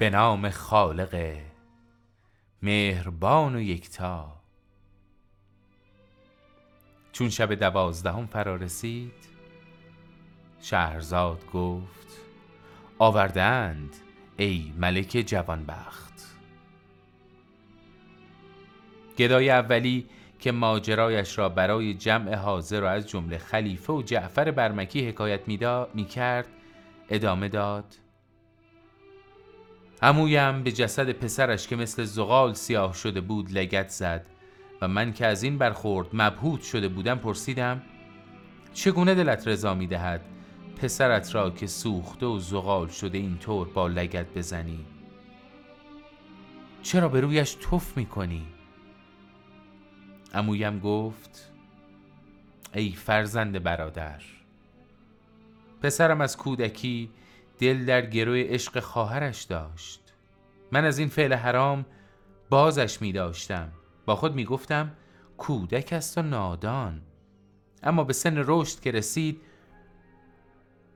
به نام خالق مهربان و یکتا. چون شب دوازدهم فرا رسید شهرزاد گفت آوردند ای ملک جوانبخت. گدای اولی که ماجرایش را برای جمع حاضر و از جمله خلیفه و جعفر برمکی حکایت می کرد ادامه داد عمویم به جسد پسرش که مثل زغال سیاه شده بود لگت زد و من که از این برخورد مبهوت شده بودم پرسیدم چگونه دلت رضا می دهد پسرت را که سوخته و زغال شده اینطور با لگت بزنی چرا به رویش توف می کنی؟ امویم گفت ای فرزند برادر پسرم از کودکی دل در گروی عشق خواهرش داشت. من از این فعل حرام بازش می داشتم. با خود می گفتم کودک است و نادان. اما به سن رشد که رسید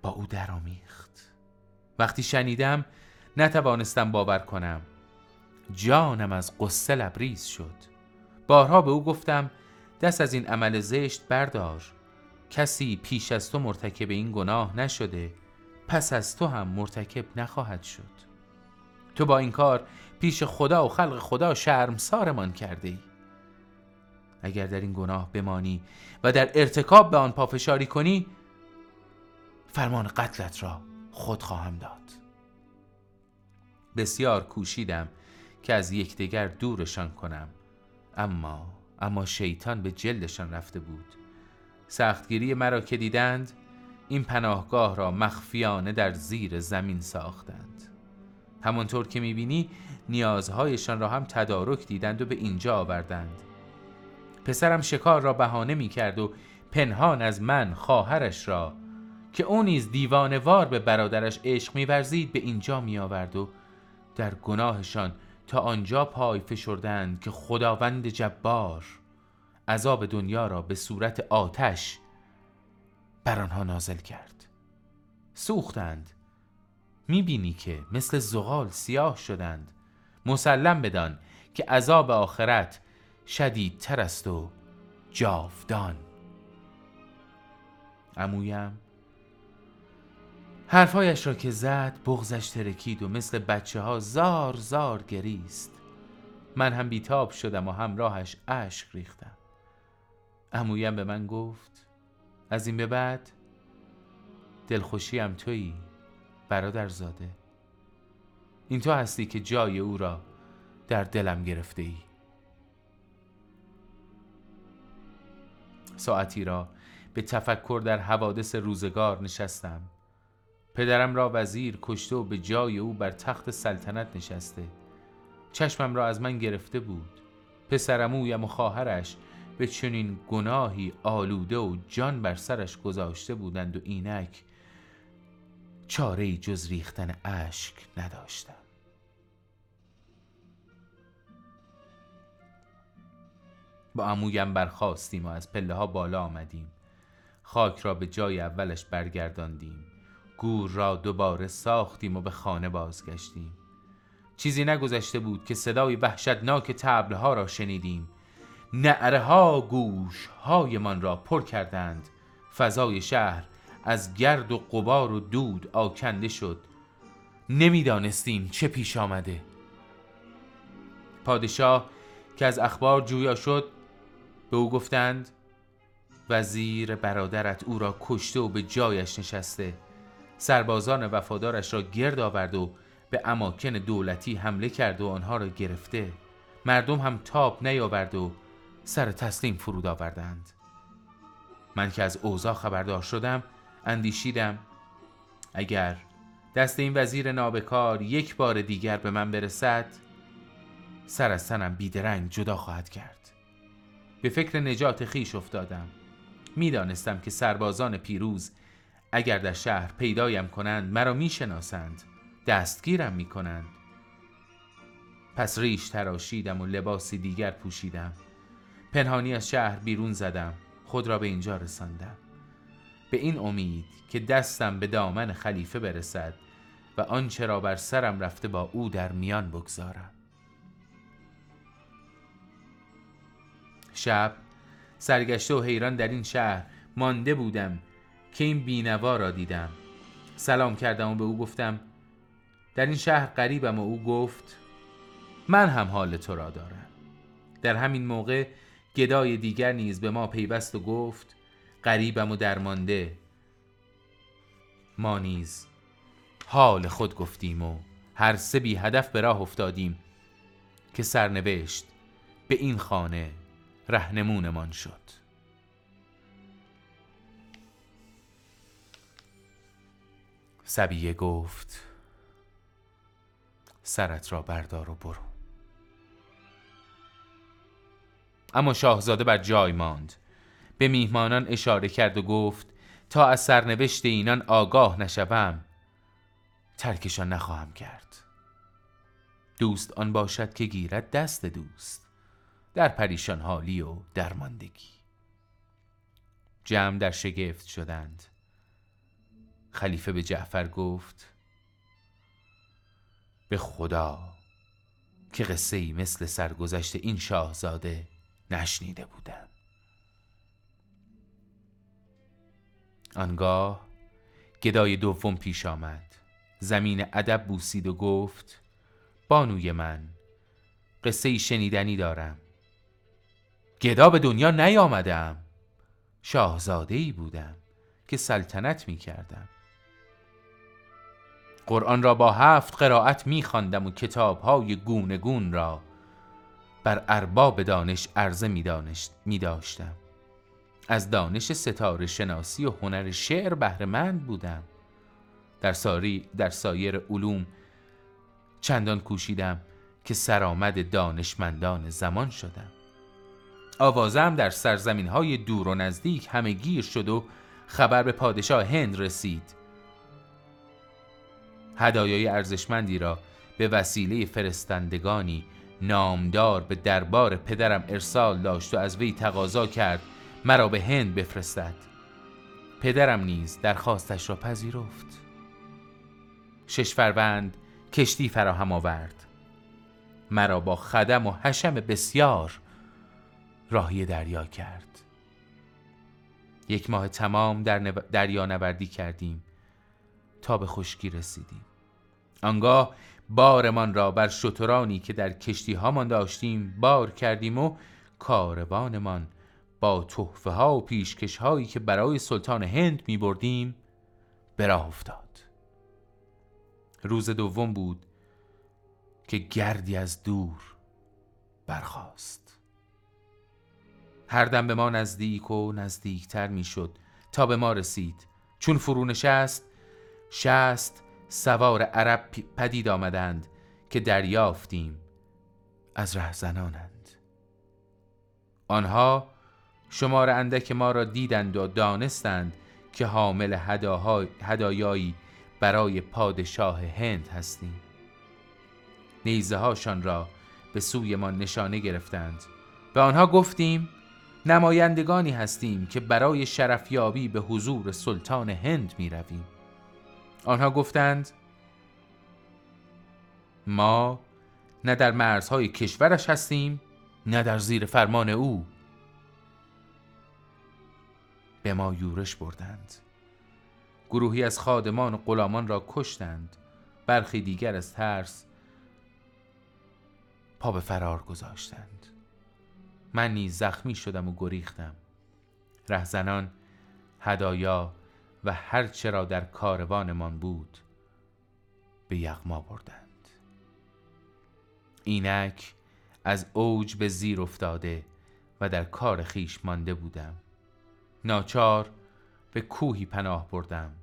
با او درآمیخت. وقتی شنیدم نتوانستم باور کنم. جانم از قصه لبریز شد. بارها به او گفتم دست از این عمل زشت بردار. کسی پیش از تو مرتکب این گناه نشده. پس از تو هم مرتکب نخواهد شد. تو با این کار پیش خدا و خلق خدا شرمسارمان کرده ای اگر در این گناه بمانی و در ارتکاب به آن پافشاری کنی فرمان قتلت را خود خواهم داد. بسیار کوشیدم که از یکدیگر دورشان کنم اما اما شیطان به جلدشان رفته بود. سختگیری مرا که دیدند این پناهگاه را مخفیانه در زیر زمین ساختند. همانطور که می‌بینی نیازهایشان را هم تدارک دیدند و به اینجا آوردند. پسرم شکار را بهانه می‌کرد و پنهان از من خواهرش را که او نیز دیوانوار به برادرش عشق میورزید به اینجا میآورد و در گناهشان تا آنجا پای فشردند که خداوند جبار عذاب دنیا را به صورت آتش بر آنها نازل کرد. سوختند. می‌بینی که مثل زغال سیاه شدند. مسلم بدان که عذاب آخرت شدیدتر است و جاودان. امویم حرفایش را که زد بغزش ترکید و مثل بچه ها زار زار گریست. من هم بیتاب شدم و همراهش اشک ریختم. امویم به من گفت از این به بعد دلخوشیم تویی برادر زاده. این تو هستی که جای او را در دلم گرفته ای ساعتی را به تفکر در حوادث روزگار نشستم. پدرم را وزیر کشته و به جای او بر تخت سلطنت نشسته. چشمم را از من گرفته بود. پسرمویم و خواهرش به چنین گناهی آلوده و جان بر سرش گذاشته بودند و اینک چاره جز ریختن اشک نداشتم با عمویم برخواستیم و از پله ها بالا آمدیم. خاک را به جای اولش برگرداندیم. گور را دوباره ساختیم و به خانه بازگشتیم. چیزی نگذشته بود که صدای وحشتناک تبلها را شنیدیم. نعره ها گوش هایمان را پر کردند. فضای شهر از گرد و قبار و دود آکنده شد. نمی‌دانستیم چه پیش آمده. پادشاه که از اخبار جویا شد به او گفتند وزیر برادرت او را کشته و به جایش نشسته. سربازان وفادارش را گرد آورد و به اماکن دولتی حمله کرد و آنها را گرفته. مردم هم تاب نیاورد و سر تسلیم فرود آوردند. من که از اوضاع خبردار شدم اندیشیدم اگر دست این وزیر نابکار یک بار دیگر به من برسد سر از تنم بیدرنگ جدا خواهد کرد. به فکر نجات خیش افتادم. می‌دانستم که سربازان پیروز اگر در شهر پیدایم کنند مرا می‌شناسند دستگیرم می‌کنند. پس ریش تراشیدم و لباسی دیگر پوشیدم. پنهانی از شهر بیرون زدم. خود را به اینجا رساندم. به این امید که دستم به دامن خلیفه برسد و آنچه را بر سرم رفته با او در میان بگذارم. شب سرگشته و حیران در این شهر مانده بودم که این بینوا را دیدم. سلام کردم و به او گفتم در این شهر قریبم و او گفت من هم حال تو را دارم. در همین موقع گدای دیگر نیز به ما پیوست و گفت قریبم و درمانده. ما نیز حال خود گفتیم و هر سه بی هدف به راه افتادیم که سرنوشت به این خانه رهنمونمان شد. سبیه گفت سرت را بردار و برو. اما شاهزاده بر جای ماند. به میهمانان اشاره کرد و گفت تا از سرنوشت اینان آگاه نشوم ترکشان نخواهم کرد. دوست آن باشد که گیرد دست دوست در پریشان حالی و درماندگی. جمع در شگفت شدند. خلیفه به جعفر گفت به خدا که قصه ای مثل سرگذشت این شاهزاده نشنیده بودم آنگاه گدای دوم پیش آمد. زمین ادب بوسید و گفت بانوی من قصه شنیدنی دارم. گدا به دنیا نیامدم. شاهزاده ای بودم که سلطنت می کردم قرآن را با هفت قرائت می خواندم و کتاب های گونه گون را بر ارباب دانش عرضه می, می داشتم. از دانش ستاره شناسی و هنر شعر بهرهمند بودم. در, ساری در سایر علوم چندان کوشیدم که سرآمد دانشمندان زمان شدم. آوازم در سرزمین های دور و نزدیک همه گیر شد و خبر به پادشاه هند رسید. هدایای ارزشمندی را به وسیله فرستندگانی نامدار به دربار پدرم ارسال داشت و از وی تقاضا کرد مرا به هند بفرستد. پدرم نیز درخواستش را پذیرفت. شش فروند کشتی فراهم آورد. مرا با خدم و حشم بسیار راهی دریا کرد. یک ماه تمام در دریا نوردی کردیم تا به خشکی رسیدیم. آنگاه بارمان را بر شترانی که در کشتی هامان داشتیم بار کردیم و کاروانمان با تحفه ها و پیشکش هایی که برای سلطان هند می بردیم به افتاد. روز دوم بود که گردی از دور برخاست. هر دم به ما نزدیک و نزدیکتر می شد تا به ما رسید. چون فرو نشست شست سوار عرب پدید آمدند که دریافتیم. از رهزنانند. آنها شمار اندک ما را دیدند و دانستند که حامل هدایایی برای پادشاه هند هستیم. نیزه هاشان را به سوی ما نشانه گرفتند. به آنها گفتیم نمایندگانی هستیم که برای شرفیابی به حضور سلطان هند می رویم. آنها گفتند ما نه در مرزهای کشورش هستیم نه در زیر فرمان او. به ما یورش بردند. گروهی از خادمان و غلامان را کشتند. برخی دیگر از ترس پا به فرار گذاشتند. من نیز زخمی شدم و گریختم. رهزنان هدایا و هر چرا در کاروانمان بود به یغما بردند. اینک از اوج به زیر افتاده و در کار خیش مانده بودم. ناچار به کوهی پناه بردم.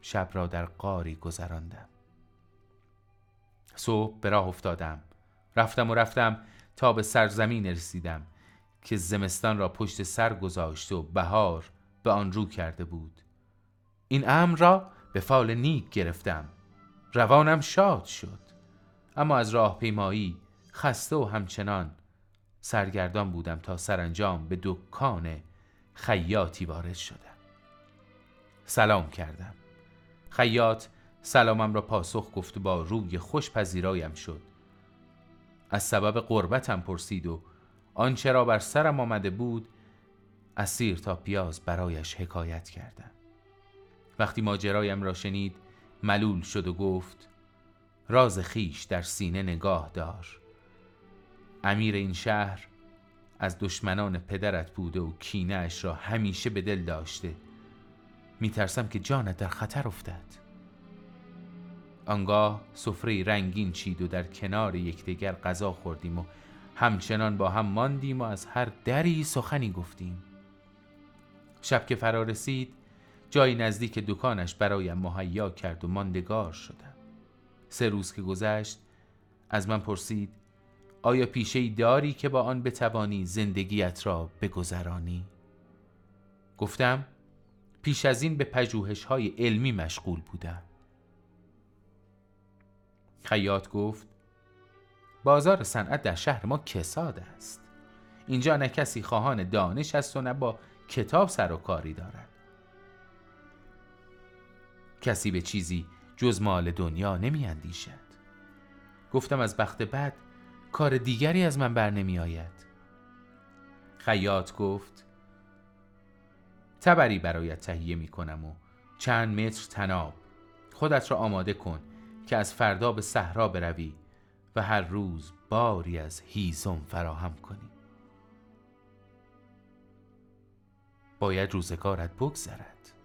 شب را در قاری گذراندم. صبح به راه افتادم. رفتم و رفتم تا به سرزمین رسیدم که زمستان را پشت سر گذاشته و بهار به آن رو کرده بود. این امر را به فال نیک گرفتم. روانم شاد شد. اما از راه پیمایی خسته و همچنان سرگردان بودم تا سرانجام به دکان خیاطی وارد شدم. سلام کردم. خیاط سلامم را پاسخ گفت با روی خوش پذیرایم شد. از سبب قربتم پرسید و آنچه را بر سرم آمده بود اسیر تا پیاز برایش حکایت کردم. وقتی ماجرایم را شنید ملول شد و گفت راز خیش در سینه نگاه دار. امیر این شهر از دشمنان پدرت بوده و کینهاش را همیشه به دل داشته. میترسم که جانت در خطر افتد. آنگاه سفره رنگین چید و در کنار یکدیگر غذا خوردیم و همچنان با هم ماندیم و از هر دری سخنی گفتیم. شب که فرا رسید جایی نزدیک دکانش برایم مهیا کرد و ماندگار شدم سه روز که گذشت از من پرسید آیا پیشه داری که با آن بتوانی زندگیت را بگذرانی؟ گفتم پیش از این به پژوهش های علمی مشغول بودم. خیاط گفت بازار صنعت در شهر ما کساد است. اینجا نه کسی خواهان دانش است و نه با کتاب سر و کاری دارد. کسی به چیزی جز مال دنیا نمی اندیشد گفتم از بخت بد کار دیگری از من بر نمی آید. خیاط گفت تبری برایت تهیه می کنم و چند متر تناب خودت را آماده کن که از فردا به صحرا بروی و هر روز باری از هیزم فراهم کنی. باید روزگارت بگذرد.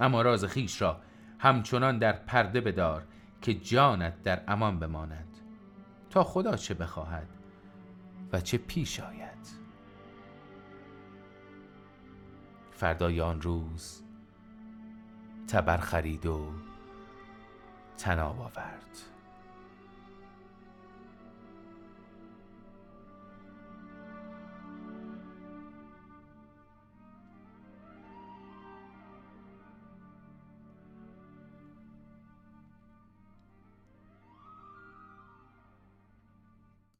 اما راز خیش را همچنان در پرده بدار که جانت در امان بماند. تا خدا چه بخواهد و چه پیش آید. فردای آن روز تبر خرید و تناب آورد.